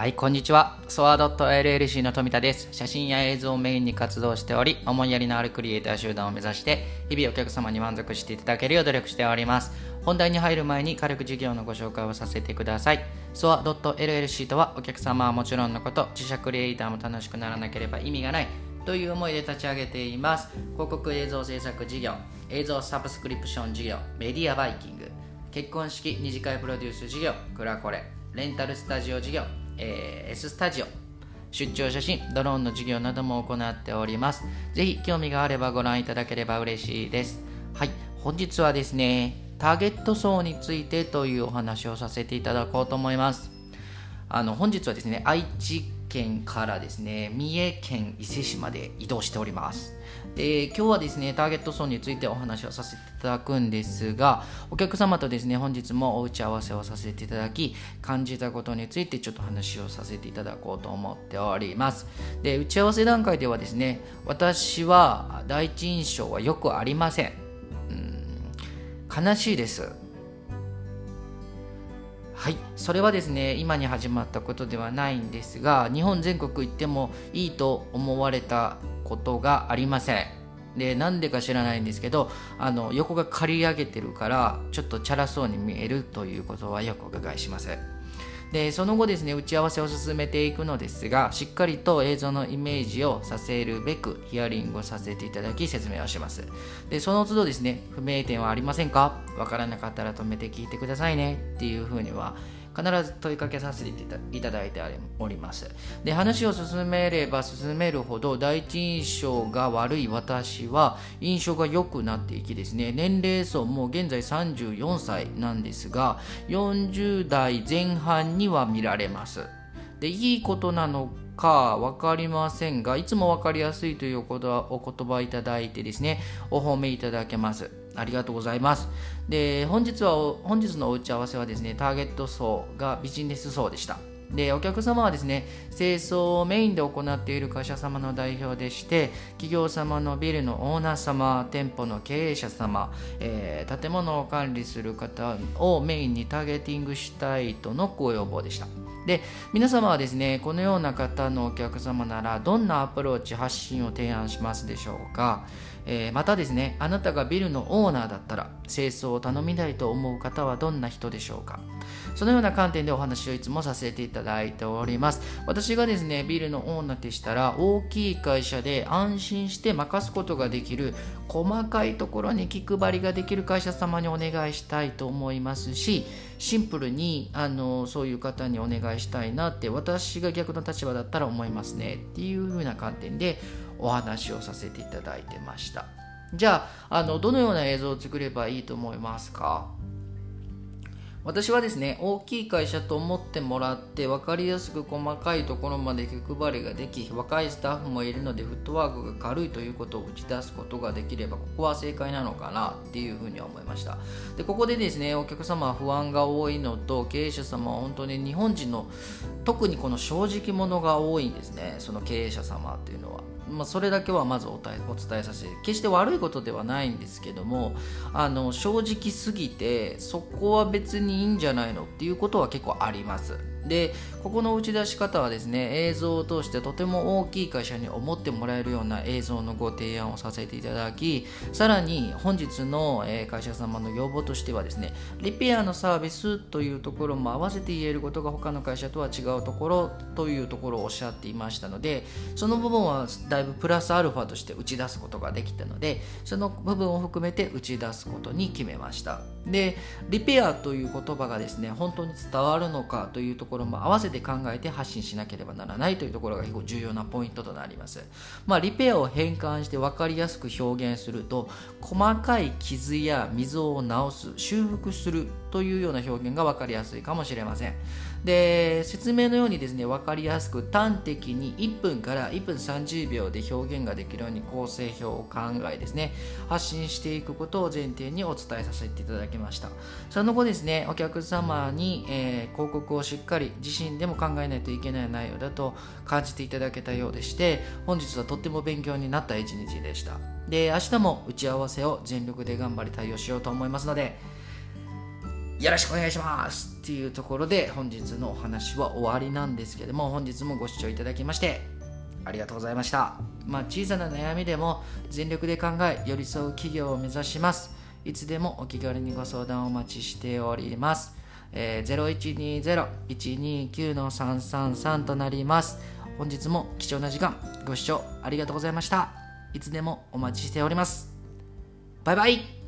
はい、こんにちは。ソア .llc の富田です。写真や映像をメインに活動しており、思いやりのあるクリエイター集団を目指して、日々お客様に満足していただけるよう努力しております。本題に入る前に軽く事業のご紹介をさせてください。ソア .llc とは、お客様はもちろんのこと、自社クリエイターも楽しくならなければ意味がない。という思いで立ち上げています。広告映像制作事業、映像サブスクリプション事業、メディアバイキング、結婚式二次会プロデュース事業、クラコレ、レンタルスタジオ事業、えー、S スタジオ出張写真、ドローンの授業なども行っております。ぜひ興味があればご覧いただければ嬉しいです。はい、本日はですね、ターゲット層についてというお話をさせていただこうと思います。あの本日はですね、愛知県からですね、三重県伊勢市まで移動しております。で今日はですねターゲット層についてお話をさせていただくんですがお客様とですね本日もお打ち合わせをさせていただき感じたことについてちょっと話をさせていただこうと思っております。で打ち合わせ段階ではですね私は第一印象はよくありません。ん悲しいです。はい。それはですね今に始まったことではないんですが日本全国行ってもいいと思われたことがありません。でなんでか知らないんですけどあの横が刈り上げてるからちょっとチャラそうに見えるということはよくお伺いします。でその後ですね打ち合わせを進めていくのですがしっかりと映像のイメージをさせるべくヒアリングをさせていただき説明をします。でその都度ですね不明点はありませんか？わからなかったら止めて聞いてくださいね。っていうふうには必ず問いかけさせていただいております。で話を進めれば進めるほど第一印象が悪い私は印象が良くなっていきですね。年齢層も現在34歳なんですが40代前半には見られます。でいいことなのか分かりませんがいつも分かりやすいというお言葉いただいてですねお褒めいただけます。ありがとうございます。で、本日は、本日のお打ち合わせはですね、ターゲット層がビジネス層でした。で、お客様はですね、清掃をメインで行っている会社様の代表でして、企業様のビルのオーナー様、店舗の経営者様、えー、建物を管理する方をメインにターゲティングしたいとのご要望でした。で、皆様はですね、このような方のお客様なら、どんなアプローチ、発信を提案しますでしょうか？えー、またですね、あなたがビルのオーナーだったら、清掃を頼みたいと思う方はどんな人でしょうか？そのような観点でお話をいつもさせていただいております。私がですね、ビルのオーナーでしたら、大きい会社で安心して任すことができる、細かいところに気配りができる会社様にお願いしたいと思いますし、シンプルにあのそういう方にお願いしたいなって私が逆の立場だったら思いますねっていう風な観点でお話をさせていただいてました。じゃああのどのような映像を作ればいいと思いますか？私はですね大きい会社と思ってもらって分かりやすく細かいところまで気配りができ若いスタッフもいるのでフットワークが軽いということを打ち出すことができればここは正解なのかなっていうふうには思いました。でここでですねお客様は不安が多いのと経営者様は本当に日本人の特にこの正直者が多いんですね。その経営者様っていうのは。まあ、それだけはまずお伝えさせて決して悪いことではないんですけどもあの正直すぎてそこは別にいいんじゃないのっていうことは結構あります。でここの打ち出し方はですね映像を通してとても大きい会社に思ってもらえるような映像のご提案をさせていただきさらに本日の会社様の要望としてはですねリペアのサービスというところも合わせて言えることが他の会社とは違うところというところをおっしゃっていましたのでその部分はだいぶプラスアルファとして打ち出すことができたのでその部分を含めて打ち出すことに決めました。でリペアという言葉がですね本当に伝わるのかというところも合わせて考えて発信しなければならないというところが結構重要なポイントとなります。まあ、リペアを変換して分かりやすく表現すると細かい傷や溝を直す修復するというような表現が分かりやすいかもしれません。で説明のようにですね分かりやすく端的に1分から1分30秒で表現ができるように構成表を考えですね発信していくことを前提にお伝えさせていただきましたその後ですねお客様に、えー、広告をしっかり自身でも考えないといけない内容だと感じていただけたようでして本日はとっても勉強になった一日でしたで明日も打ち合わせを全力で頑張り対応しようと思いますのでよろしくお願いしますっていうところで本日のお話は終わりなんですけども本日もご視聴いただきましてありがとうございました。まあ小さな悩みでも全力で考え寄り添う企業を目指します。いつでもお気軽にご相談をお待ちしております。えー、0120-129-333となります。本日も貴重な時間ご視聴ありがとうございました。いつでもお待ちしております。バイバイ。